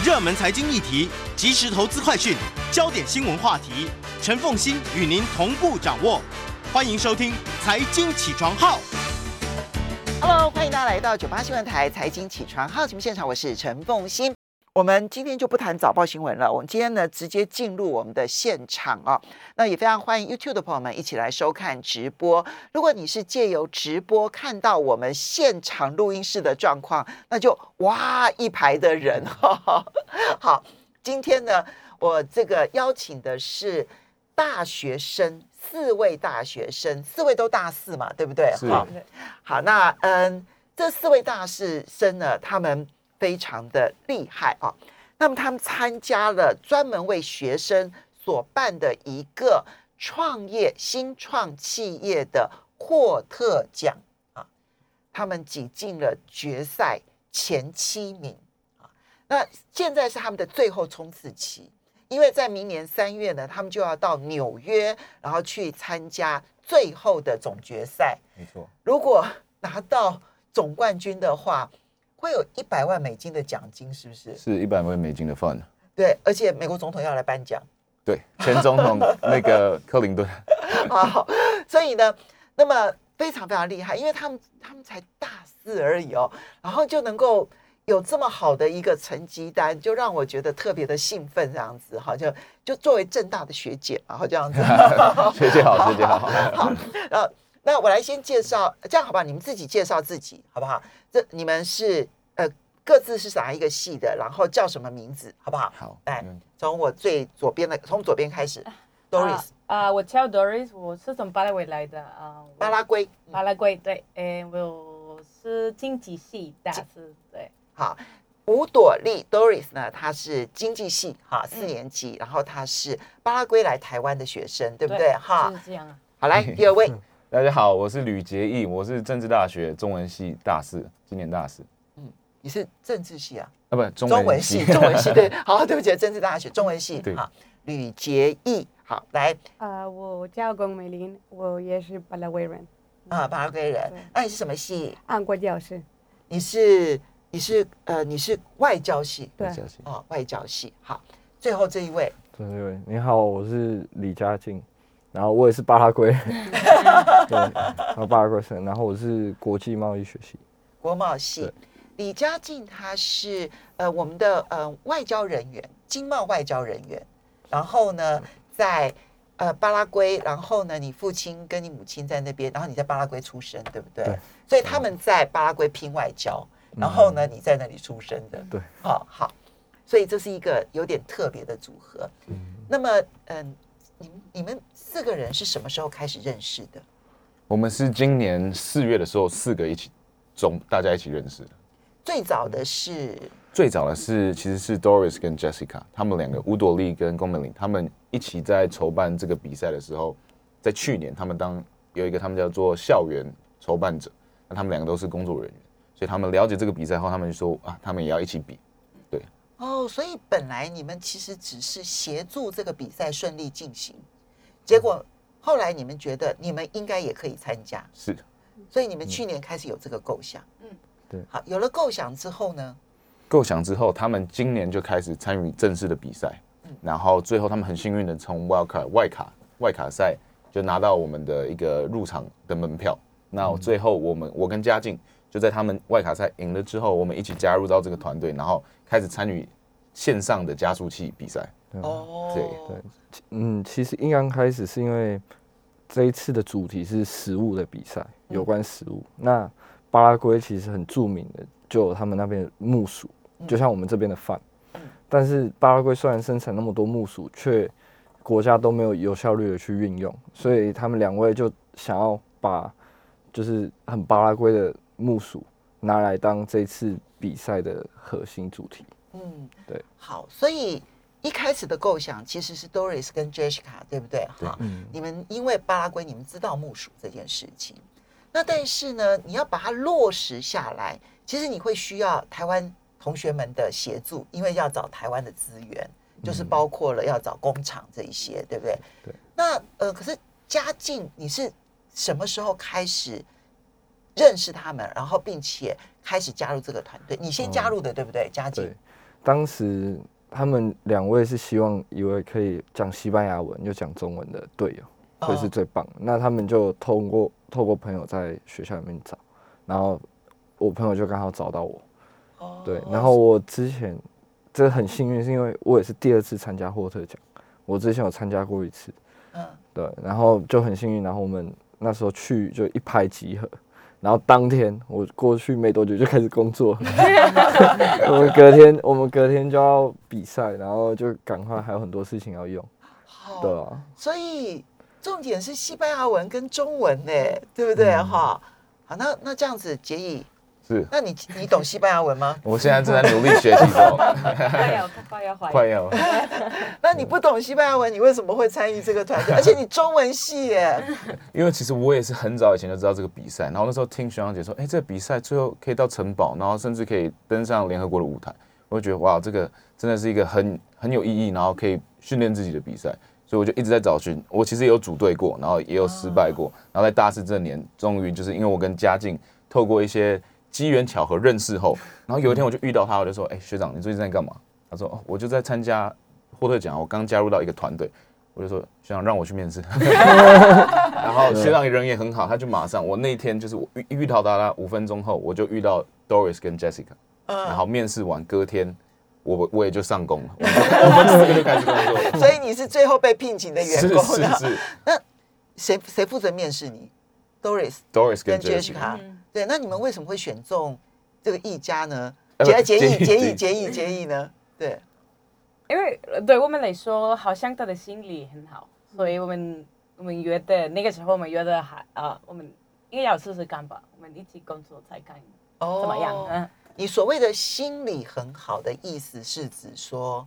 热门财经议题、即时投资快讯、焦点新闻话题，陈凤欣与您同步掌握。欢迎收听《财经起床号》。Hello，欢迎大家来到九八新闻台财经起床号节目现场，我是陈凤欣。我们今天就不谈早报新闻了，我们今天呢直接进入我们的现场啊。那也非常欢迎 YouTube 的朋友们一起来收看直播。如果你是借由直播看到我们现场录音室的状况，那就哇一排的人 哈、好，今天呢，我这个邀请的是大学生，四位大学生，四位都大四嘛，对不对？好，好，那嗯，这四位大四生呢，他们非常的厉害啊。那么他们参加了专门为学生所办的一个创业新创企业的霍特奖啊，他们挤进了决赛前七名啊。那现在是他们的最后冲刺期，因为在明年三月呢，他们就要到纽约，然后去参加最后的总决赛。没错，如果拿到总冠军的话，会有一百万美金的奖金，是不是？是一百万美金的 fund。对，而且美国总统要来颁奖对，前总统 那个克林顿，啊，所以呢，那么非常非常厉害，因为他们他们才大四而已哦，然后就能够有这么好的一个成绩单，就让我觉得特别的兴奋，这样子哈，就就作为正大的学姐，然后这样子，学姐好，学姐好。好，呃，那我来先介绍，这样好吧？你们自己介绍自己好不好？这你们是呃各自是哪一个系的，然后叫什么名字，好不好？好来嗯，从我最左边的，从左边开始，Doris，、啊啊，我叫 Doris，我是从巴拉圭来的啊。我巴拉圭，嗯巴拉圭对，诶，我是经济系大师，对，好。吴朵丽 Doris 呢，她是经济系哈四年级，然后她是巴拉圭来台湾的学生，对不对？哈是，这样啊。好来 第二位，大家好，我是吕杰义，我是政治大学中文系大四，今年大四。你是政治系啊？啊，不，中中文系，中文系 对，好，对不起，政治大学中文系，对。好，吕杰义，好，来。啊，我叫龚美玲，我也是巴拉圭人，啊，巴拉圭人，那你是什么系？按国教师。你是你是呃你是外交系。对。小心哦，外交系。好，最后这一位。最后一位，你好，我是李佳静，然后我也是巴拉圭。人，对，然后巴拉圭人，然后我是国际贸易学系，国贸系，李佳静他是呃我们的呃外交人员，经贸外交人员。然后呢，在呃巴拉圭，然后呢，你父亲跟你母亲在那边，然后你在巴拉圭出生，对不对？对。所以他们在巴拉圭拼外交，然后呢，你在那里出生的。对，好好，所以这是一个有点特别的组合。嗯。那么，嗯，你们四个人是什么时候开始认识的？我们是今年四月的时候，四个一起总大家一起认识的。最早的是最早的是其实是 Doris 跟 Jessica，他们两个吴朵丽跟龚美玲，他们一起在筹办这个比赛的时候，在去年他们当有一个他们叫做校园筹办者，那他们两个都是工作人员，所以他们了解这个比赛后，他们就说啊，他们也要一起比。对哦，所以本来你们其实只是协助这个比赛顺利进行，结果后来你们觉得你们应该也可以参加，是。所以你们去年开始有这个构想。嗯。对。好，有了构想之后呢，构想之后，他们今年就开始参与正式的比赛，然后最后他们很幸运的从 Wild Card 外卡外卡赛就拿到我们的一个入场的门票。那最后我们我跟嘉靖就在他们外卡赛赢了之后，我们一起加入到这个团队，然后开始参与线上的加速器比赛。哦，对对嗯，其实一刚开始是因为这一次的主题是食物的比赛，有关食物。那巴拉圭其实很著名的，就有他们那边的木薯，就像我们这边的饭。但是巴拉圭虽然生产那么多木薯，却国家都没有有效率的去运用，所以他们两位就想要把就是很巴拉圭的木薯拿来当这次比赛的核心主题。嗯，对，好，所以一开始的构想其实是 Doris 跟 Jessica，对不对？哈，嗯你们因为巴拉圭，你们知道木薯这件事情，那但是呢，你要把它落实下来，其实你会需要台湾同学们的协助，因为要找台湾的资源，就是包括了要找工厂这一些，对不对？对。那呃，可是嘉靖，你是什么时候开始认识他们，然后并且开始加入这个团队？你先加入的，对不对？嘉靖，当时他们两位是希望一位可以讲西班牙文又讲中文的队友会是哦最棒的。那他们就通过透过朋友在学校里面找，然后我朋友就刚好找到我，哦。对，然后我之前这很幸运，是因为我也是第二次参加霍特奖，我之前有参加过一次，嗯。对，然后就很幸运，然后我们那时候去就一拍即合，然后当天我过去没多久就开始工作，我们隔天我们隔天就要比赛，然后就赶快还有很多事情要用，好对啊，所以重点是西班牙文跟中文呢，对不对？嗯。哈？好，那那这样子，杰毅，是那你你懂西班牙文吗？我现在正在努力学习中，快要快要怀快要。那你不懂西班牙文，你为什么会参与这个团队？而且你中文系耶，因为其实我也是很早以前就知道这个比赛，然后那时候听学长姐说，哎、这个比赛最后可以到城堡，然后甚至可以登上联合国的舞台，我就觉得哇，这个真的是一个很 很有意义，然后可以训练自己的比赛，所以我就一直在找寻。我其实也有组队过，然后也有失败过，然后在大四这年，终于就是因为我跟嘉靖透过一些机缘巧合认识后，然后有一天我就遇到他，我就说，哎、学长，你最近在干嘛？他说，哦，我就在参加霍特奖，我刚加入到一个团队。我就说学长让我去面试，然后学长人也很好，他就马上我那一天就是我遇遇到他，他五分钟后我就遇到 Doris 跟 Jessica，然嗯，后面试完隔天我我也就上工了，我 们我们四个就开始工作。所以你是最后被聘请的员是工是是。是谁谁负责面试你？Doris，Doris 跟跟 Jessica，Jessica。对，那你们为什么会选中这个一家呢？呃杰杰毅杰毅杰毅杰杰毅杰毅呢？对，因为呃对我们来说，好像他的心理很好，所以我们我们觉得那个时候我们觉得还啊、我们应该要试试看吧，我们一起工作才看哦怎么样。嗯，你所谓的心理很好的意思是指说，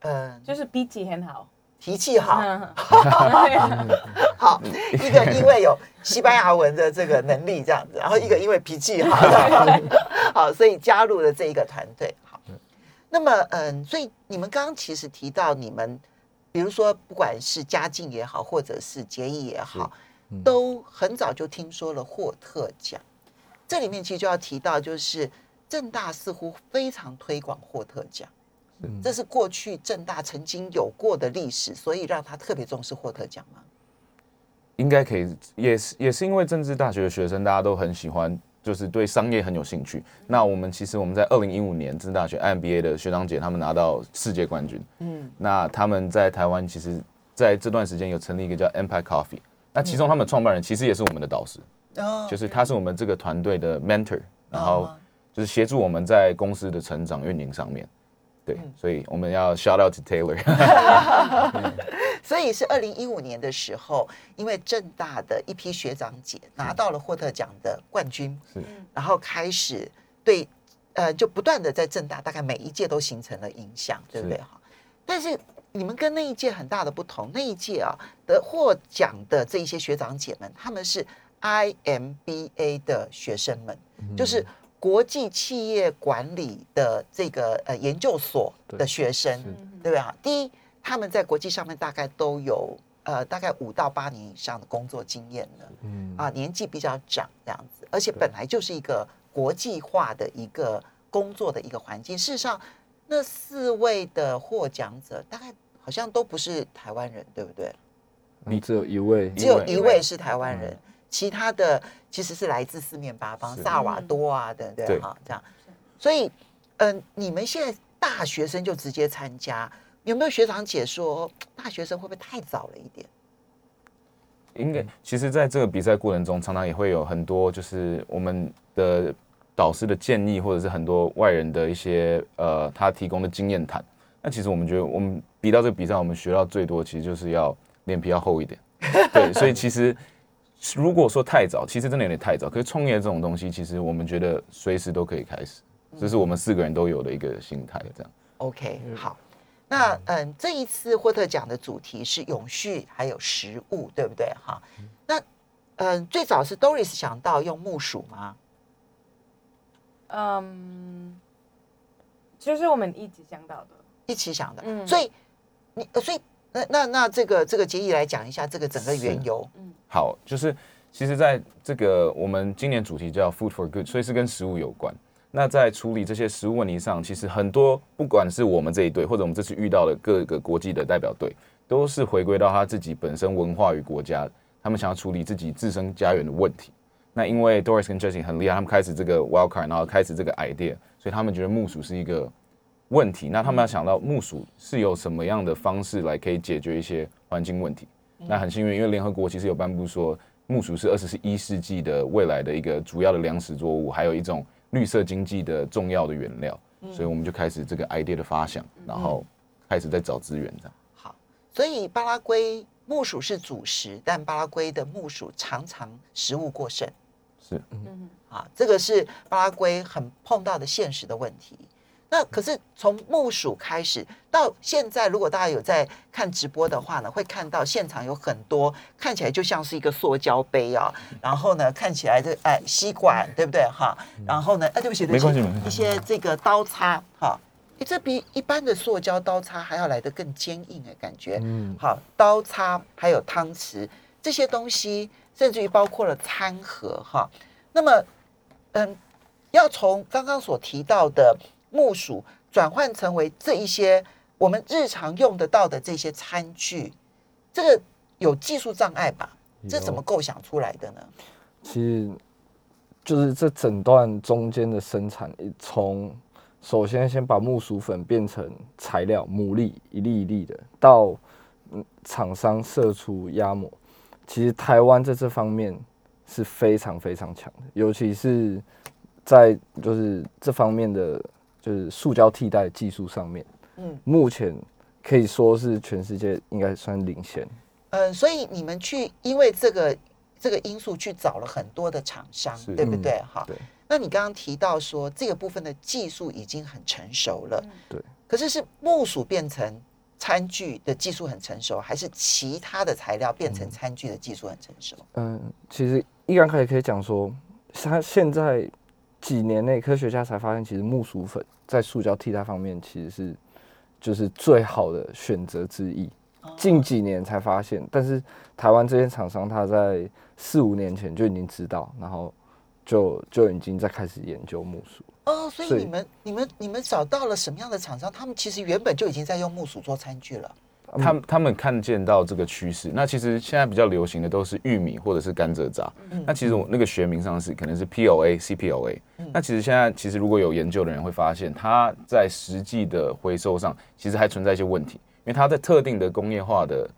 嗯，就是脾气很好。脾气好，嗯，好，一个因为有西班牙文的这个能力这样子，然后一个因为脾气好，好，所以加入了这一个团队。好，那么嗯，所以你们刚刚其实提到你们，比如说不管是家境也好，或者是结义也好，都很早就听说了霍特奖。这里面其实就要提到，就是正大似乎非常推广霍特奖。这是过去正大曾经有过的历史，所以让他特别重视霍特奖吗？应该可以，也是也是因为政治大学的学生大家都很喜欢，就是对商业很有兴趣。那我们其实我们在二零一五年政治大学 MBA 的学长姐他们拿到世界冠军，嗯，那他们在台湾其实在这段时间有成立一个叫 Empire Coffee，那其中他们创办人其实也是我们的导师，哦就是他是我们这个团队的 mentor，然后哦就是协助我们在公司的成长运营上面。对，嗯。所以我们要 shout out to Taylor。所以是二零一五年的时候，因为正大的一批学长姐拿到了霍特奖的冠军，是。然后开始对呃就不断的在正大，大概每一届都形成了影响，对不对？哈？但是你们跟那一届很大的不同，那一届啊得获奖的这一些学长姐们，他们是 IMBA 的学生们，就是国际企业管理的这个呃研究所的对学生，对不对啊？第一，他们在国际上面大概都有呃大概五到八年以上的工作经验了，嗯啊，年纪比较长这样子，而且本来就是一个国际化的一个工作的一个环境。事实上，那四位的获奖者大概好像都不是台湾人，对不对？你只有一位，只有一位是台湾人，其他的其实是来自四面八方，萨瓦多啊，对不对？对哈，这样。所以，嗯、你们现在大学生就直接参加，有没有学长姐说大学生会不会太早了一点？应该，其实在这个比赛过程中，常常也会有很多就是我们的导师的建议，或者是很多外人的一些呃他提供的经验谈。那其实我们觉得，我们比到这个比赛，我们学到最多，其实就是要脸皮要厚一点。对，所以其实如果说太早，其实真的有点太早。可是创业这种东西，其实我们觉得随时都可以开始，这是我们四个人都有的一个心态。这样 OK，好。那嗯，这一次霍特奖的主题是永续还有食物，对不对？哈，那嗯，最早是 Doris 想到用木薯吗？嗯，就是我们一直想到的。一起想的，嗯所以你呃所以那那那这个这个杰毅来讲一下这个整个缘由。好，就是其实在这个我们今年主题叫 Food for Good，所以是跟食物有关。那在处理这些食物问题上，其实很多不管是我们这一队，或者我们这次遇到的各个国际的代表队，都是回归到他自己本身文化与国家，他们想要处理自己自身家园的问题。那因为 Doris 跟 Jessie 很厉害，他们开始这个 Wildcard，然后开始这个 idea，所以他们觉得木薯是一个问题。那他们要想到木薯是有什么样的方式来可以解决一些环境问题。那很幸运，因为联合国其实有颁布说，木薯是二十一世纪的未来的一个主要的粮食作物，还有一种绿色经济的重要的原料。所以我们就开始这个 idea 的发想，然后开始在找资源这样。好，所以巴拉圭木薯是主食，但巴拉圭的木薯常常食物过剩是，嗯啊，这个是巴拉圭很碰到的现实的问题。那可是从木薯开始到现在，如果大家有在看直播的话呢，会看到现场有很多看起来就像是一个塑胶杯啊，然后呢看起来这哎吸管对不对哈？然后呢哎对不起对不起，一些这个刀叉哈。诶这比一般的塑胶刀叉还要来得更坚硬哎，感觉。嗯，好，刀叉还有汤匙这些东西，甚至于包括了餐盒哈。那么，嗯，要从刚刚所提到的木薯转换成为这一些我们日常用得到的这些餐具，这个有技术障碍吧？这怎么构想出来的呢？其实就是这整段中间的生产，从首先先把木薯粉变成材料牡蛎一粒一粒的，到嗯厂商射出压模，其实台湾在这方面是非常非常强的，尤其是在就是这方面的就是塑胶替代技术上面，嗯目前可以说是全世界应该算领先。嗯，所以你们去因为这个这个因素去找了很多的厂商，对不对？哈、对，那你刚刚提到说这个部分的技术已经很成熟了，对。可是是木薯变成餐具的技术很成熟，还是其他的材料变成餐具的技术很成熟？嗯，其实一刚开始可以讲说，它现在几年内科学家才发现，其实木薯粉在塑胶替代方面其实是就是最好的选择之一。近几年才发现，但是台湾这些厂商他在四五年前就已经知道，然后就就已经在开始研究木薯。哦，所以你们、你们、你们找到了什么样的厂商？他们其实原本就已经在用木薯做餐具了。他们他们看见到这个趋势，那其实现在比较流行的都是玉米或者是甘蔗渣。那其实我那个学名上是可能是 POA、CPOA。那其实现在其实如果有研究的人会发现，它在实际的回收上其实还存在一些问题，因为它在特定的工业化的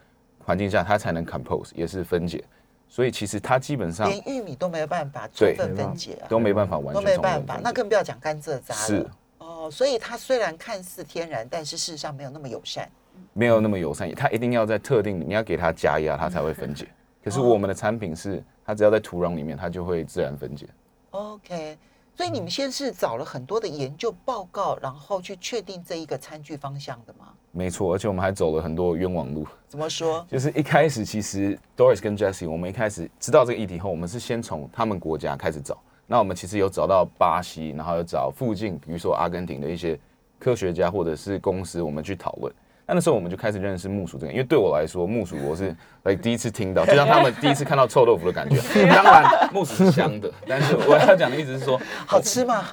环境下，它才能 compose 也是分解，所以其实它基本上连玉米都没有办法充分分解啊，都没办法完都全从没办法，那更不要讲甘蔗渣了。是哦，所以它虽然看似天然，但是事实上没有那么友善。没有那么友善，它一定要在特定你要给它加压，它才会分解。可是我们的产品是，它只要在土壤里面，它就会自然分解。OK，所以你们先是找了很多的研究报告，然后去确定这一个餐具方向的吗？没错，而且我们还走了很多冤枉路。怎么说？就是一开始，其实 Doris 跟 Jessie，我们一开始知道这个议题后，我们是先从他们国家开始找。那我们其实有找到巴西，然后有找附近，比如说阿根廷的一些科学家或者是公司，我们去讨论。那那时候我们就开始认识木薯这个，因为对我来说，木薯我是 来第一次听到，就像他们第一次看到臭豆腐的感觉。当然，木薯是香的，但是我要讲的意思是说，好吃吗？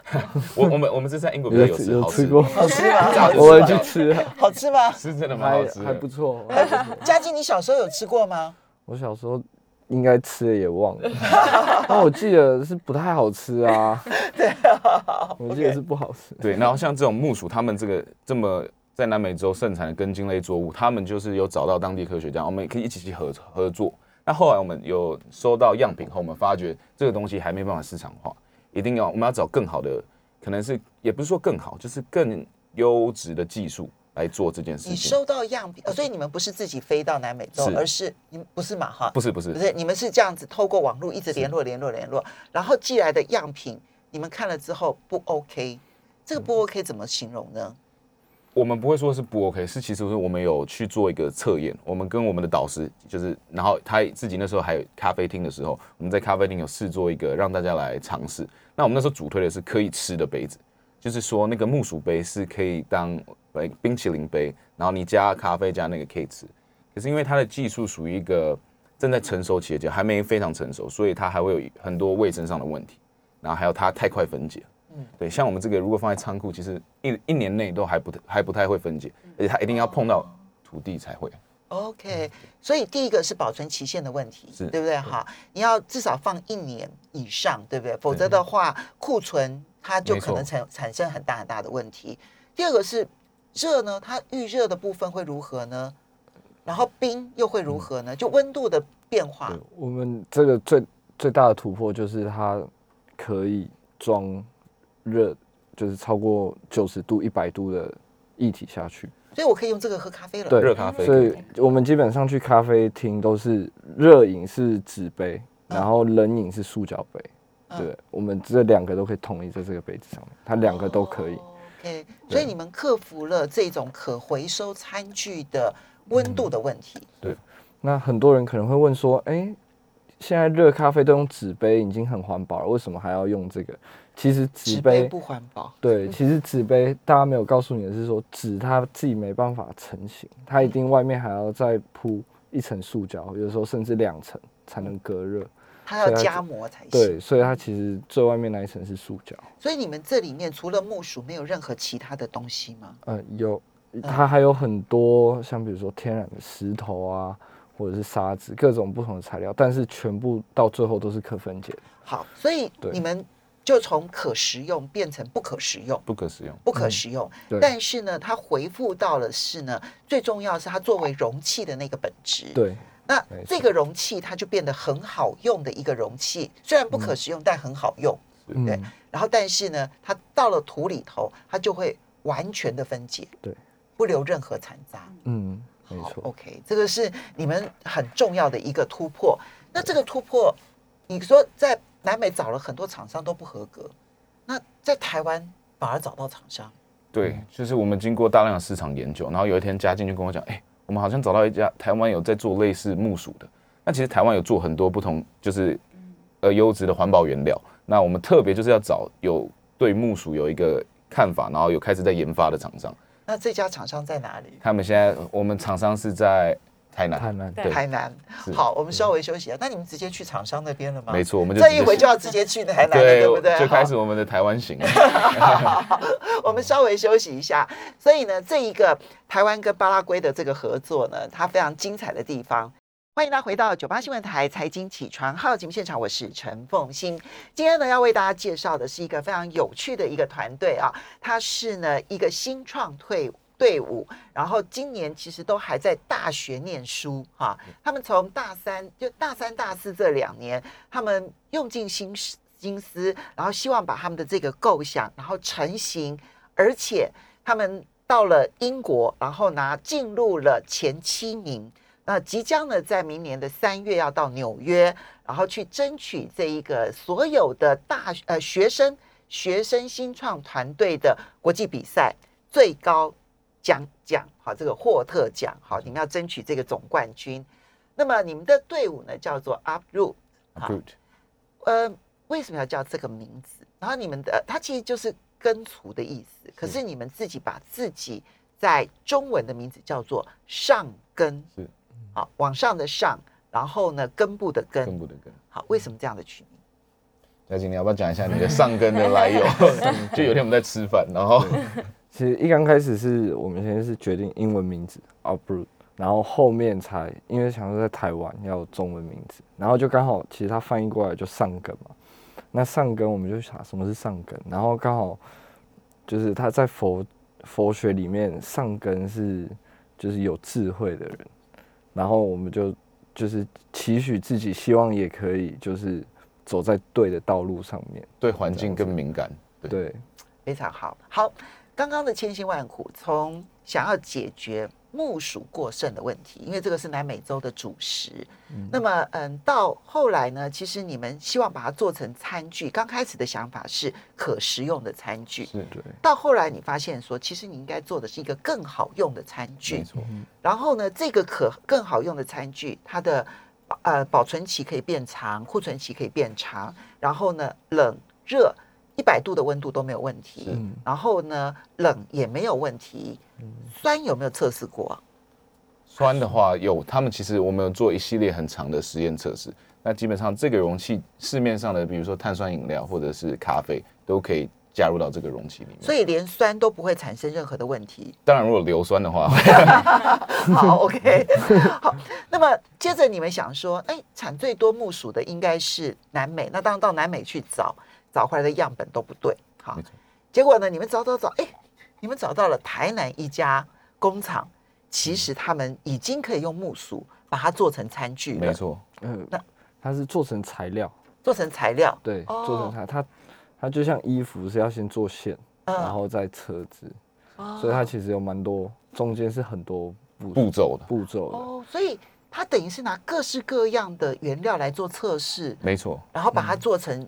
我我们我们是在英国比较有吃，好吃有吃过，好吃吗？我会去吃啊，好吃吗？是真的蛮好吃的，还不错。嘉靖，你小时候有吃过吗？我小时候应该吃的也忘了，但我记得是不太好吃啊。对我记得是不好吃。对，然后像这种木薯，他们这个这么在南美洲盛产的根茎类作物，他们就是有找到当地科学家，我们也可以一起去合合作。那后来我们有收到样品后，我们发觉这个东西还没办法市场化，一定要我们要找更好的，可能是也不是说更好，就是更优质的技术来做这件事情。你收到样品，呃所以你们不是自己飞到南美洲，是而是你们不是嘛？哈，不是不是不是，你们是这样子透过网络一直联络联络联络，然后寄来的样品你们看了之后不 OK，这个不 OK 怎么形容呢？我们不会说是不 OK，是其实是我们有去做一个测验，我们跟我们的导师就是，然后他自己那时候还有咖啡厅的时候，我们在咖啡厅有试做一个让大家来尝试。那我们那时候主推的是可以吃的杯子，就是说那个木薯杯是可以当呃冰淇淋杯，然后你加咖啡加那个可以吃。可是因为它的技术属于一个正在成熟期的阶段，还没非常成熟，所以它还会有很多卫生上的问题，然后还有它太快分解，嗯对，像我们这个如果放在仓库，其实一一年内都还不太还不太会分解，而且它一定要碰到土地才会。OK，所以第一个是保存期限的问题，是对不对？哈，你要至少放一年以上，对不对？否则的话，库存它就可能产产生很大很大的问题。第二个是热呢，它预热的部分会如何呢？然后冰又会如何呢？就温度的变化，我们这个最最大的突破就是它可以装热，就是超过九十度、一百度的液体下去。所以我可以用这个喝咖啡了。对热咖啡所以我们基本上去咖啡厅都是热饮是纸杯，然后冷饮是塑胶杯。嗯对，我们这两个都可以统一在这个杯子上面，它两个都可以。OK，所以你们克服了这种可回收餐具的温度的问题。对那很多人可能会问说，哎、现在热咖啡都用纸杯，已经很环保了，为什么还要用这个？其实纸杯杯不环保。对，其实纸杯大家没有告诉你的是说，纸它自己没办法成型，它一定外面还要再铺一层塑胶，有时候甚至两层才能隔热。它要加膜才行。对，所以它其实最外面那一层是塑胶。所以你们这里面除了木薯，没有任何其他的东西吗？呃，有，它还有很多像比如说天然的石头啊，或者是沙子，各种不同的材料，但是全部到最后都是可分解的。好，所以你们就从可食用变成不可食用。不可食用。不可食用，对但是呢，它回复到了是呢，最重要是它作为容器的那个本质。，对，那这个容器它就变得很好用的一个容器，虽然不可食用，但很好用。嗯对，然后但是呢，它到了土里头，它就会完全的分解，对，不留任何残渣。嗯，没好错。，OK，这个是你们很重要的一个突破。那这个突破，你说在南美找了很多厂商都不合格，那在台湾反而找到厂商，对，就是我们经过大量的市场研究，然后有一天嘉靖就跟我讲，哎、我们好像找到一家台湾有在做类似木薯的。那其实台湾有做很多不同，就是呃优质的环保原料。那我们特别就是要找有对木薯有一个看法，然后有开始在研发的厂商。那这家厂商在哪里？他们现在我们厂商是在台南，台南对台南。是好，我们稍微休息一下。那你们直接去厂商那边了吗？没错，我们就这一回就要直接去台南了，对不对？就开好始我们的台湾行。我们稍微休息一下。所以呢，这一个台湾跟巴拉圭的这个合作呢，它非常精彩的地方。欢迎大家回到九八新闻台财经起床号节目现场，我是陈凤欣。今天呢，要为大家介绍的是一个非常有趣的一个团队啊，它是呢一个新创退队伍，然后今年其实都还在大学念书哈、他们从大三就大三、大四这两年，他们用尽心思心思，然后希望把他们的这个构想，然后成型，而且他们到了英国，然后拿进入了前七名。那即将呢，在明年的三月要到纽约，然后去争取这一个所有的大呃学生学生新创团队的国际比赛最高奖奖，好，这个霍特奖，好，你们要争取这个总冠军。那么你们的队伍呢，叫做 Uproot，好 Uproot 呃，为什么要叫这个名字？然后你们的它其实就是根除的意思，可是你们自己把自己在中文的名字叫做上根，是好，往上的上，然后呢根部的根，根部的根。好，为什么这样的取名？嘉靖，你要不要讲一下你的上根的来由？就有一天我们在吃饭，然后 其实一刚开始是我们先是决定英文名字 Uproot，然后后面才因为想说在台湾要有中文名字，然后就刚好其实它翻译过来就上根嘛。那上根我们就想什么是上根，然后刚好就是他在佛佛学里面上根是就是有智慧的人，然后我们就就是期许自己希望也可以就是走在对的道路上面，对环境更敏感。对对。非常好。好，刚刚的千辛万苦，从想要解决木薯过剩的问题，因为这个是南美洲的主食。那么，嗯，到后来呢，其实你们希望把它做成餐具。刚开始的想法是可食用的餐具，是对，到后来你发现说，其实你应该做的是一个更好用的餐具没。错，然后呢，这个可更好用的餐具，它的呃保存期可以变长，库存期可以变长。然后呢，冷热一百度的温度都没有问题。嗯然后呢，冷也没有问题。酸有没有测试过？酸的话有，他们其实我们有做一系列很长的实验测试。那基本上这个容器市面上的，比如说碳酸饮料或者是咖啡，都可以加入到这个容器里面。所以连酸都不会产生任何的问题。当然，如果硫酸的话，好，OK，好。那么接着你们想说，哎，产最多木薯的应该是南美，那当然到南美去找，找回来的样本都不对。好没错，结果呢，你们找找找，哎，你们找到了台南一家工厂，其实他们已经可以用木薯把它做成餐具了，没，错，嗯那，它是做成材料，做成材料，对，哦。做成材，它它就像衣服是要先做线，嗯。然后再车子，哦。所以它其实有蛮多，中间是很多步步骤的，步骤的。哦，所以它等于是拿各式各样的原料来做测试，没错，然后把它做成，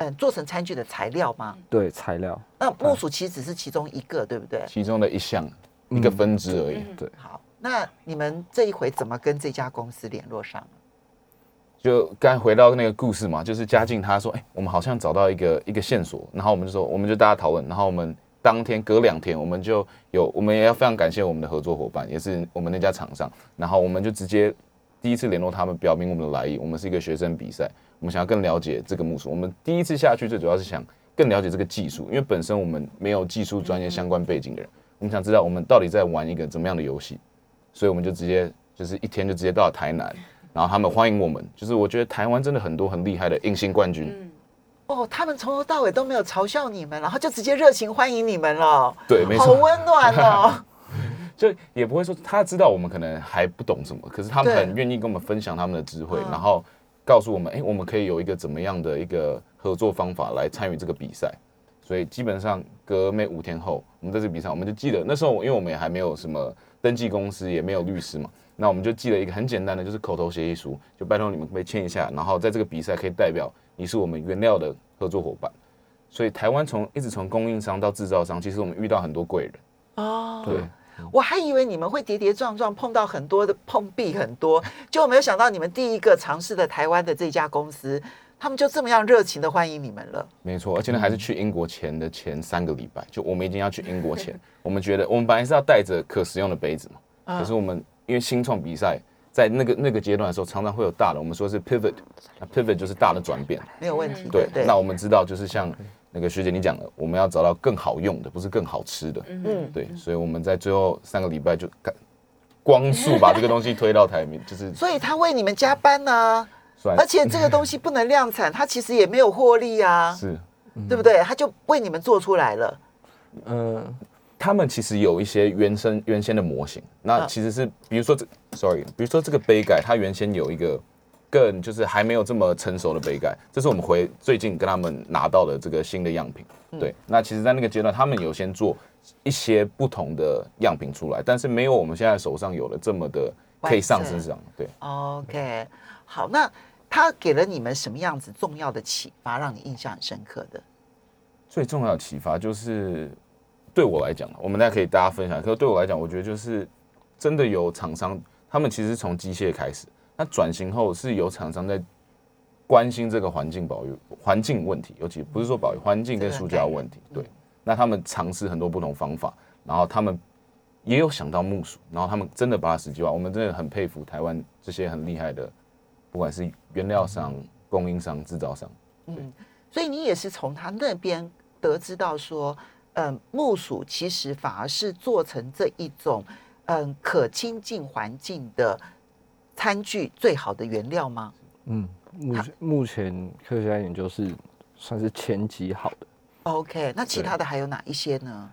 嗯、做成餐具的材料吗？对，材料，那木薯其实只是其中一个，对不对？其中的一项一个分支而已。嗯对，好，那你们这一回怎么跟这家公司联络上？就刚才回到那个故事嘛，就是嘉靖他说，哎、我们好像找到一个一个线索，然后我们就说，我们就大家讨论，然后我们当天隔两天，我们就有，我们也要非常感谢我们的合作伙伴，也是我们那家厂商，然后我们就直接第一次联络他们，表明我们的来意，我们是一个学生比赛，我们想要更了解这个木薯，我们第一次下去最主要是想更了解这个技术，因为本身我们没有技术专业相关背景的人，我们想知道我们到底在玩一个怎么样的游戏，所以我们就直接就是一天就直接到了台南。然后他们欢迎我们，就是我觉得台湾真的很多很厉害的硬性冠军，嗯，哦，他们从头到尾都没有嘲笑你们，然后就直接热情欢迎你们了，对，没错，好温暖哦。就也不会说他知道我们可能还不懂什么，可是他们很愿意跟我们分享他们的智慧，嗯然后告诉我们，哎，我们可以有一个怎么样的一个合作方法来参与这个比赛。所以基本上隔没五天后，我们在这个比赛，我们就记得那时候，因为我们也还没有什么登记公司，也没有律师嘛，那我们就记了一个很简单的，就是口头协议书，就拜托你们可不可以签一下，然后在这个比赛可以代表你是我们原料的合作伙伴。所以台湾从一直从供应商到制造商，其实我们遇到很多贵人。哦，对，我还以为你们会跌跌撞撞，碰到很多的碰壁很多，就没有想到你们第一个尝试的台湾的这家公司，他们就这么样热情的欢迎你们了。没错，而且呢，还是去英国前的前三个礼拜，就我们已经要去英国前，我们觉得我们本来是要带着可食用的杯子嘛，可是我们因为新创比赛在那个那个阶段的时候，常常会有大的，我们说是 pivot，那 pivot 就是大的转变，没有问题，对，对，那我们知道就是像那个学姐你讲了，我们要找到更好用的，不是更好吃的，嗯，对，所以我们在最后三个礼拜就干光速把这个东西推到台面，就是所以他为你们加班呢、算而且这个东西不能量产，它其实也没有获利啊，是。对不对？他就为你们做出来了。嗯，他们其实有一些原生原先的模型，那嗯。其实是比如说这，sorry，比如说这个杯盖，它原先有一个更就是还没有这么成熟的杯盖，这是我们回最近跟他们拿到的这个新的样品。对，那其实，在那个阶段，他们有先做一些不同的样品出来，但是没有我们现在手上有的这么的可以上市上。对，OK，好，那他给了你们什么样子重要的启发，让你印象很深刻的？最重要的启发就是，对我来讲，我们大家可以大家分享。可是对我来讲，我觉得就是真的有厂商，他们其实从机械开始，那转型后是有厂商在关心这个环境保育、环境问题，尤其不是说保育环境跟塑胶问题。对，那他们尝试很多不同方法，然后他们也有想到木薯，然后他们真的把它实际化。我们真的很佩服台湾这些很厉害的，不管是原料商、供应商、制造商。嗯，所以你也是从他那边得知到说，嗯，木薯其实反而是做成这一种嗯可亲近环境的餐具最好的原料吗？嗯，目前目前科学家研究是算是前几好的，OK，那其他的还有哪一些呢？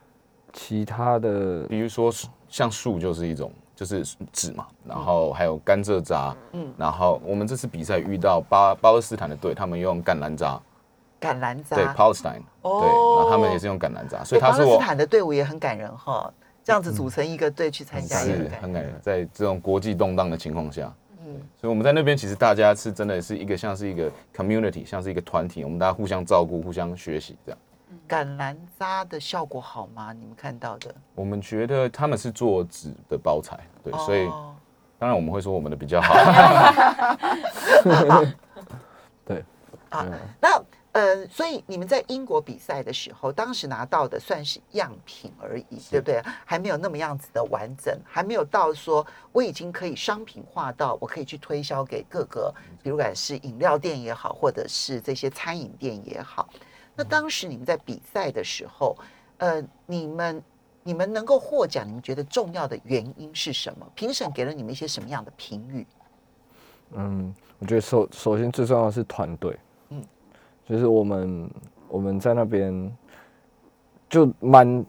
其他的比如说像树就是一种，就是纸嘛，然后还有甘蔗渣，嗯。嗯，然后我们这次比赛遇到巴巴勒斯坦的队，他们用橄榄渣，橄榄渣。对渣，Palestine，哦。对，然后他们也是用橄榄渣，所以他是我巴勒斯坦的队伍也很感人哈，这样子组成一个队去参加是很感人。在这种国际动荡的情况下，嗯所以我们在那边其实大家是真的是一个像是一个 community，像是一个团体，我们大家互相照顾、互相学习这样。橄榄渣的效果好吗？你们看到的？我们觉得他们是做纸的包材，对，所以哦当然我们会说我们的比较好。对，啊嗯，那呃，所以你们在英国比赛的时候，当时拿到的算是样品而已，对不对？还没有那么样子的完整，还没有到说我已经可以商品化到我可以去推销给各个，比如管是饮料店也好，或者是这些餐饮店也好。那当时你们在比赛的时候，呃，你们你们能够获奖，你们觉得重要的原因是什么？评审给了你们一些什么样的评语？嗯，我觉得首首先最重要的是团队，嗯嗯，就是我们我们在那边就蛮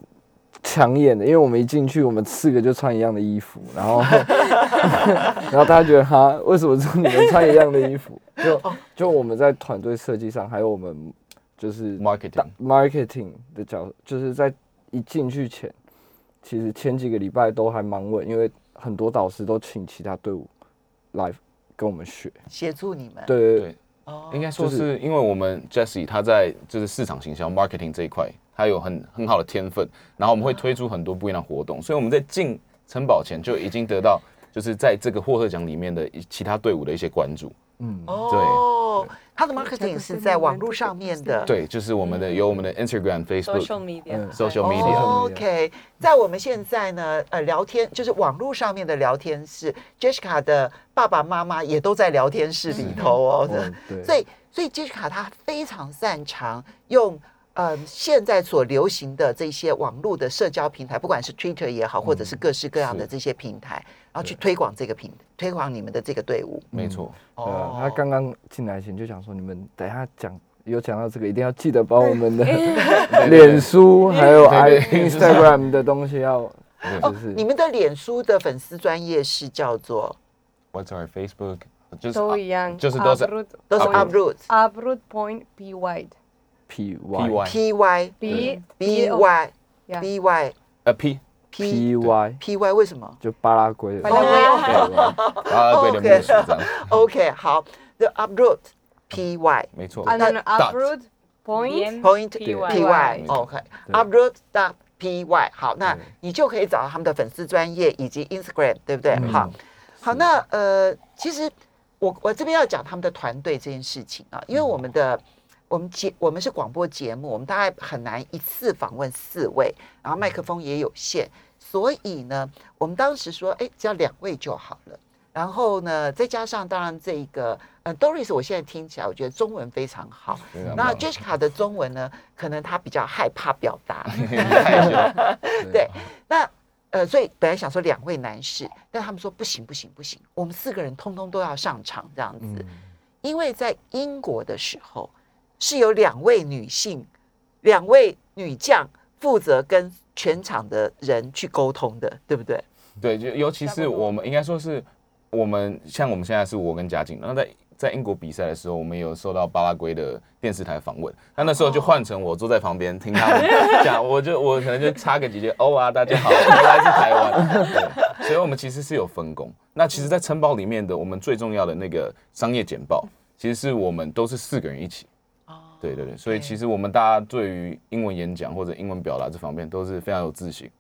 抢眼的，因为我们一进去，我们四个就穿一样的衣服，然后 然后大家觉得哈，为什么只有你们穿一样的衣服？就就我们在团队设计上，还有我们就是 marketing marketing 的角，就是在一进去前，其实前几个礼拜都还蛮稳，因为很多导师都请其他队伍来跟我们学。协助你们？，对对对，哦应该说是是因为我们 Jesse 他在就是市场行销 marketing 这一块，他有很很好的天分，然后我们会推出很多不一样的活动，所以我们在进城堡前就已经得到就是在这个获特奖里面的一其他队伍的一些关注。嗯，哦，他的 marketing 是在网络上面的。对，就是我们的有我们的 Instagram、Facebook、social media 嗯 social media 哦 OK，在我们现在呢，呃，聊天就是网络上面的聊天室，Jessica 的爸爸妈妈也都在聊天室里头哦。哦对，所以，所以 Jessica 她非常擅长用呃现在所流行的这些网络的社交平台，不管是 Twitter 也好，或者是各式各样的这些平台，然后去推广这个品，推广你们的这个队伍。没错，对啊，他刚刚进来前就想说，你们等一下讲有讲到这个，一定要记得把我们的 脸书还有 i Instagram 的东西要，哦是你们的脸书的粉丝专业是叫做？What's our Facebook？就是都一样，就是都是 uproot 都是 Uproot Uproot point p y P Y Y P Y b B Y B Y 呃 P P P Y P Y 为什么？就巴拉圭的。巴拉圭。对吧啊，对的，OK。好，The Uproot P Y 没错。and then Dot uproot point Point P P Y OK Uproot dot P Y 好，那你就可以找到他们的粉丝专业以及 Instagram，对不对？嗯。好，好，那呃，其实我我这边要讲他们的团队这件事情啊，因为我们的我们节我们是广播节目，我们大概很难一次访问四位，然后麦克风也有限，所以呢，我们当时说，哎，只要两位就好了。然后呢，再加上当然这个呃，Doris，我现在听起来我觉得中文非常好。那 Jessica 的中文呢，可能她比较害怕表达。对，那呃，所以本来想说两位男士，但他们说不行不行不行，我们四个人通通都要上场这样子，嗯因为在英国的时候是有两位女性，两位女将负责跟全场的人去沟通的，对不对？对，就尤其是我们应该说是我们像我们现在是我跟嘉靖，然后在在英国比赛的时候，我们有受到巴拉圭的电视台访问，那那时候就换成我坐在旁边听他们讲，我就我可能就插个几句，哦啊，大家好，我来自台湾，对，所以我们其实是有分工。那其实，在城堡里面的我们最重要的那个商业简报，其实是我们都是四个人一起。哦，对对对，所以其实我们大家对于英文演讲或者英文表达这方面都是非常有自信，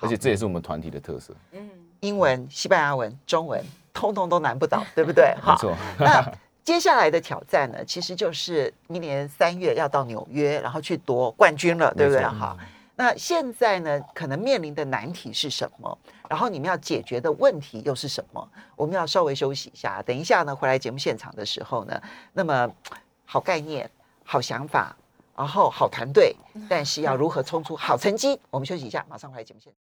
而且这也是我们团体的特色。嗯英文、西班牙文、中文，通通都难不倒，对不对？好，没错，那接下来的挑战呢，其实就是明年三月要到纽约，然后去夺冠军了，对不对？哈，那现在呢，可能面临的难题是什么？然后你们要解决的问题又是什么？我们要稍微休息一下，等一下呢，回来节目现场的时候呢，那么好概念、好想法，然后好团队，但是要如何冲出好成绩？我们休息一下，马上回来节目现场。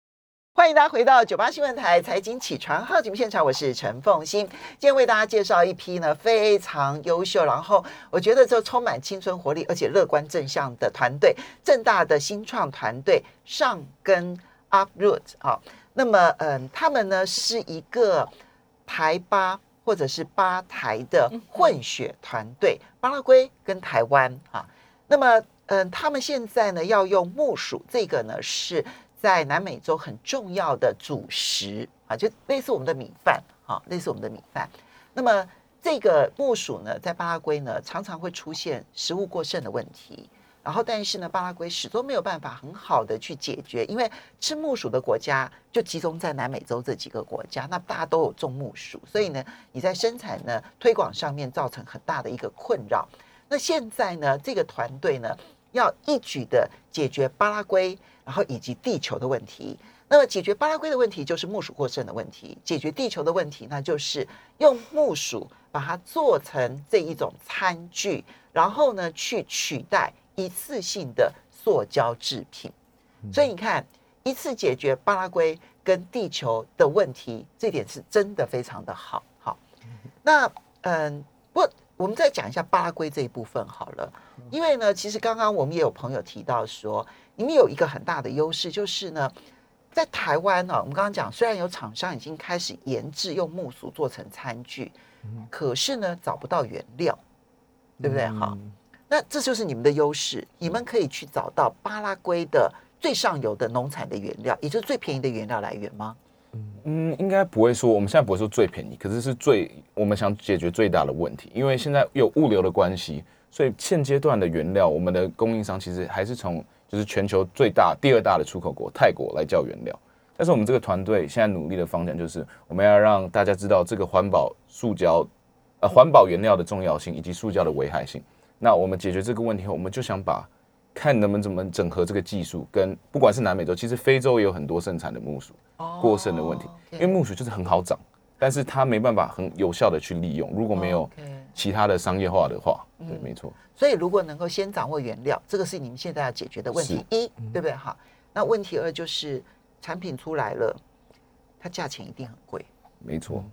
欢迎大家回到九八新闻台财经起床号节目现场，我是陈凤欣。今天为大家介绍一批呢非常优秀，然后我觉得就充满青春活力而且乐观正向的团队，正大的新创团队上根 Uproot 啊。那么嗯，他们呢是一个台巴或者是巴台的混血团队，巴拉圭跟台湾啊。那么嗯，他们现在呢要用木薯，这个呢是在南美洲很重要的主食啊，就类似我们的米饭啊，类似我们的米饭。那么这个木薯呢，在巴拉圭呢常常会出现食物过剩的问题。然后，但是呢，巴拉圭始终没有办法很好的去解决，因为吃木薯的国家就集中在南美洲这几个国家，那大家都有种木薯，所以呢，你在生产呢推广上面造成很大的一个困扰。那现在呢，这个团队呢要一举的解决巴拉圭，然后以及地球的问题。那么解决巴拉圭的问题就是木薯过剩的问题，解决地球的问题，那就是用木薯把它做成这一种餐具，然后呢去取代一次性的塑胶制品。所以你看，一次解决巴拉圭跟地球的问题，这点是真的非常的好。好，那嗯，不我们再讲一下巴拉圭这一部分好了，因为呢，其实刚刚我们也有朋友提到说，你们有一个很大的优势，就是呢，在台湾呢、我们刚刚讲，虽然有厂商已经开始研制用木薯做成餐具，可是呢，找不到原料，对不对？好，那这就是你们的优势，你们可以去找到巴拉圭的最上游的农产的原料，也就是最便宜的原料来源吗？嗯，应该不会说，我们现在不会说最便宜，可是是最我们想解决最大的问题，因为现在有物流的关系，所以现阶段的原料，我们的供应商其实还是从就是全球最大、第二大的出口国泰国来叫原料。但是我们这个团队现在努力的方向就是，我们要让大家知道这个环保塑胶，呃，环保原料的重要性以及塑胶的危害性。那我们解决这个问题后，我们就想把看能不能怎么整合这个技术，跟不管是南美洲，其实非洲也有很多盛产的木薯。过剩的问题，因为木薯就是很好长，但是它没办法很有效的去利用。如果没有其他的商业化的话，对，没错，所以如果能够先掌握原料，这个是你们现在要解决的问题一，对不对？好，那问题二就是产品出来了，它价钱一定很贵，没错。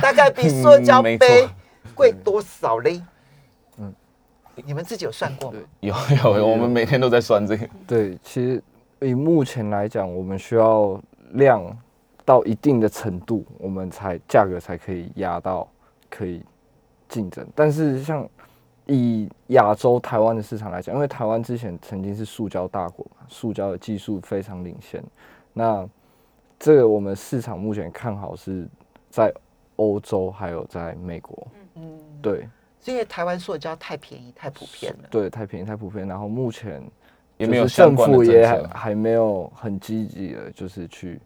大概比塑胶杯错贵多少嘞？嗯，你们自己有算过吗？有有有，我们每天都在算这个。对，其实以目前来讲，我们需要量到一定的程度，我们才价格才可以压到可以竞争。但是像以亚洲台湾的市场来讲，因为台湾之前曾经是塑胶大国嘛，塑胶的技术非常领先。那这个我们市场目前看好是在欧洲还有在美国。嗯，对是因为台湾塑胶太便宜、太普遍了。对，太便宜太普遍。然后目前也没有政府也还没有很积极的，就是去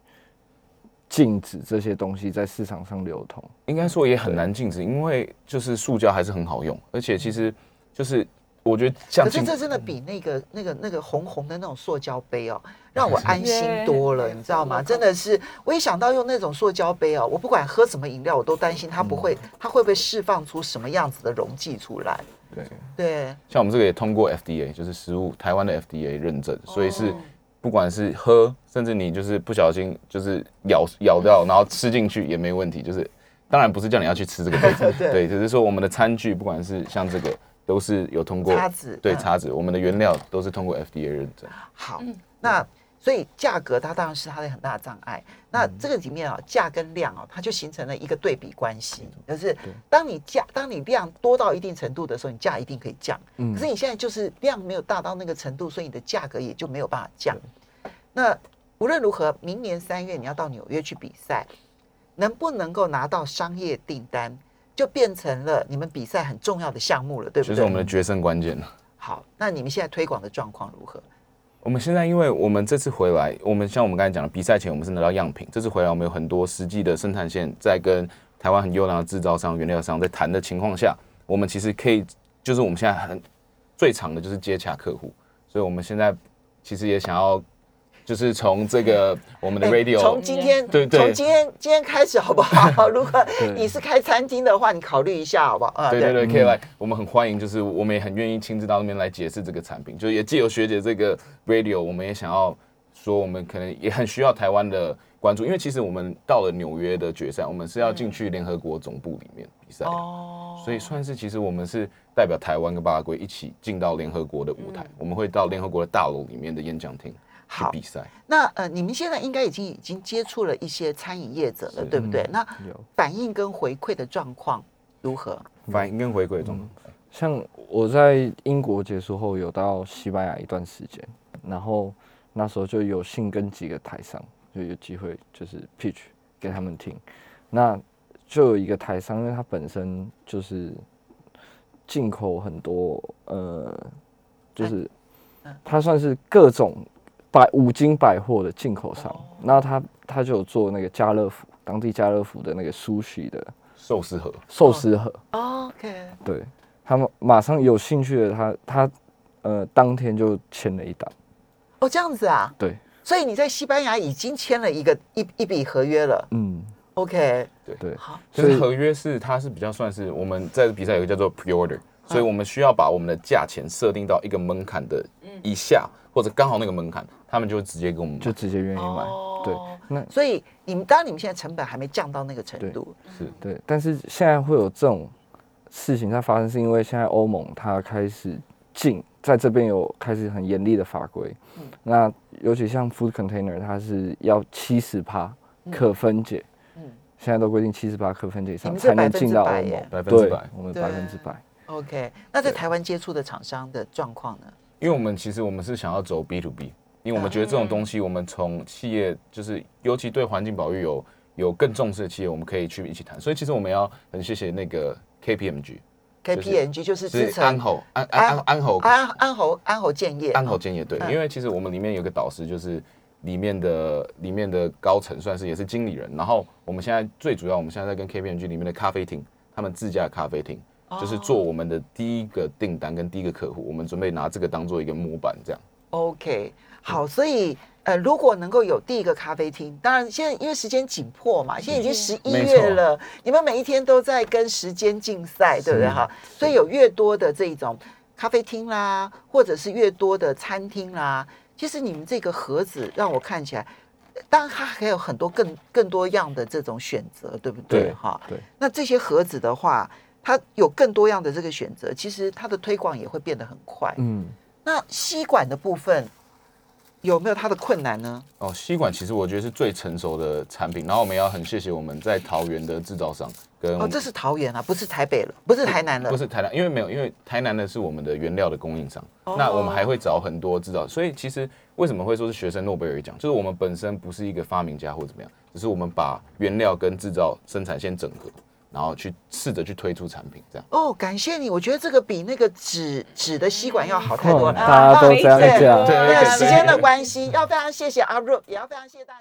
禁止这些东西在市场上流通。应该说也很难禁止，因为就是塑胶还是很好用，而且其实就是我觉得像可是这真的比那个、那个、那个红红的那种塑胶杯哦，让我安心多了，你知道吗？真的是，我一想到用那种塑胶杯哦，我不管喝什么饮料，我都担心它不会，它会不会释放出什么样子的溶剂出来？对，对，像我们这个也通过 FDA，就是食物台湾的 FDA 认证，所以是哦不管是喝，甚至你就是不小心就是咬咬掉，然后吃进去也没问题。就是当然不是叫你要去吃这个杯子，对对，只是说我们的餐具，不管是像这个，都是有通过叉子嗯对叉子，我们的原料都是通过 FDA 认证。好，那所以价格它当然是它的很大的障碍。那嗯这个里面啊，价跟量啊，它就形成了一个对比关系，就是当你价当你量多到一定程度的时候，你价一定可以降。嗯可是你现在就是量没有大到那个程度，所以你的价格也就没有办法降。那无论如何，明年三月你要到纽约去比赛，能不能够拿到商业订单，就变成了你们比赛很重要的项目了，对不对就是？我们的决胜关键了。好，那你们现在推广的状况如何？我们现在因为我们这次回来，我们像我们刚才讲的，比赛前我们是拿到样品，这次回来我们有很多实际的生产线，在跟台湾很优良的制造商、原料商在谈的情况下，我们其实可以，就是我们现在很最长的就是接洽客户，所以我们现在其实也想要，就是从这个我们的哎 radio，、从今天，对对。从今天今天开始好不好？如果你是开餐厅的话，你考虑一下好不好？啊，对对对，可以来，我们很欢迎，就是我们也很愿意亲自到那边来解释这个产品，就也借由学姐这个 radio，我们也想要说，我们可能也很需要台湾的关注，因为其实我们到了纽约的决赛，我们是要进去联合国总部里面比赛。的，哦，所以算是其实我们是代表台湾跟巴拉圭一起进到联合国的舞台，我们会到联合国的大楼里面的演讲厅去好比赛。那呃，你们现在应该已经已经接触了一些餐饮业者了，对不对？那有反应跟回馈的状况如何？反应跟回馈状况，像我在英国结束后，有到西班牙一段时间，然后那时候就有幸跟几个台商就有机会就是 pitch 给他们听，那就有一个台商，因为他本身就是进口很多呃，就是他算是各种百五金百货的进口商，然后他他就有做那个家乐福当地家乐福的那个苏许的寿司盒，寿司盒。OK，对他们马上有兴趣的他，他呃当天就签了一单，哦，这样子啊，对，所以你在西班牙已经签了一个一一笔合约了。嗯，OK，对，好，就是合约是它是比较算是我们在比赛有个叫做 pre order，所以我们需要把我们的价钱设定到一个门槛的以下，或者刚好那个门槛，他们就会直接跟我们就直接愿意买。对，那所以你们当然你们现在成本还没降到那个程度，是对，但是现在会有这种事情在发生，是因为现在欧盟它开始禁，在这边有开始很严厉的法规。嗯那尤其像 food container，它是要七十趴可分解。嗯现在都规定七十八可分解以上才能进到欧盟，百分之百我们百分之百。OK，那在台湾接触的厂商的状况呢？因为我们其实我们是想要走 B to B，因为我们觉得这种东西，我们从企业就是尤其对环境保育有有更重视的企业，我们可以去一起谈。所以其实我们要很谢谢那个 KPMG，KPMG 就是支撑安侯安安安安侯安安侯安侯建业，安侯建业对，嗯因为其实我们里面有个导师，就是里面的里面的高层，算是也是经理人。然后我们现在最主要，我们现在在跟 KPMG 里面的咖啡厅，他们自家的咖啡厅，就是做我们的第一个订单跟第一个客户，我们准备拿这个当做一个模板，这样。OK，好，所以呃，如果能够有第一个咖啡厅，当然现在因为时间紧迫嘛，现在已经十一月了，你们每一天都在跟时间竞赛，对不对哈？所以有越多的这种咖啡厅啦，或者是越多的餐厅啦，其实你们这个盒子让我看起来。当然，它还有很多更更多样的这种选择，对不？对哈，对，那这些盒子的话，它有更多样的这个选择，其实它的推广也会变得很快。嗯，那吸管的部分有没有它的困难呢？哦，吸管其实我觉得是最成熟的产品，然后我们也要很谢谢我们在桃园的制造商跟哦，这是桃园啊，不是台北了，不是台南了，不是台南，因为没有，因为台南的是我们的原料的供应商，哦那我们还会找很多制造，所以其实为什么会说是学生诺贝尔奖，就是我们本身不是一个发明家或怎么样，只是我们把原料跟制造生产线整合，然后去试着去推出产品，这样。哦，感谢你，我觉得这个比那个纸纸的吸管要好太多了。哦大家都这样对讲。对，对时间的关系，要非常谢谢阿若，也要非常谢谢大家。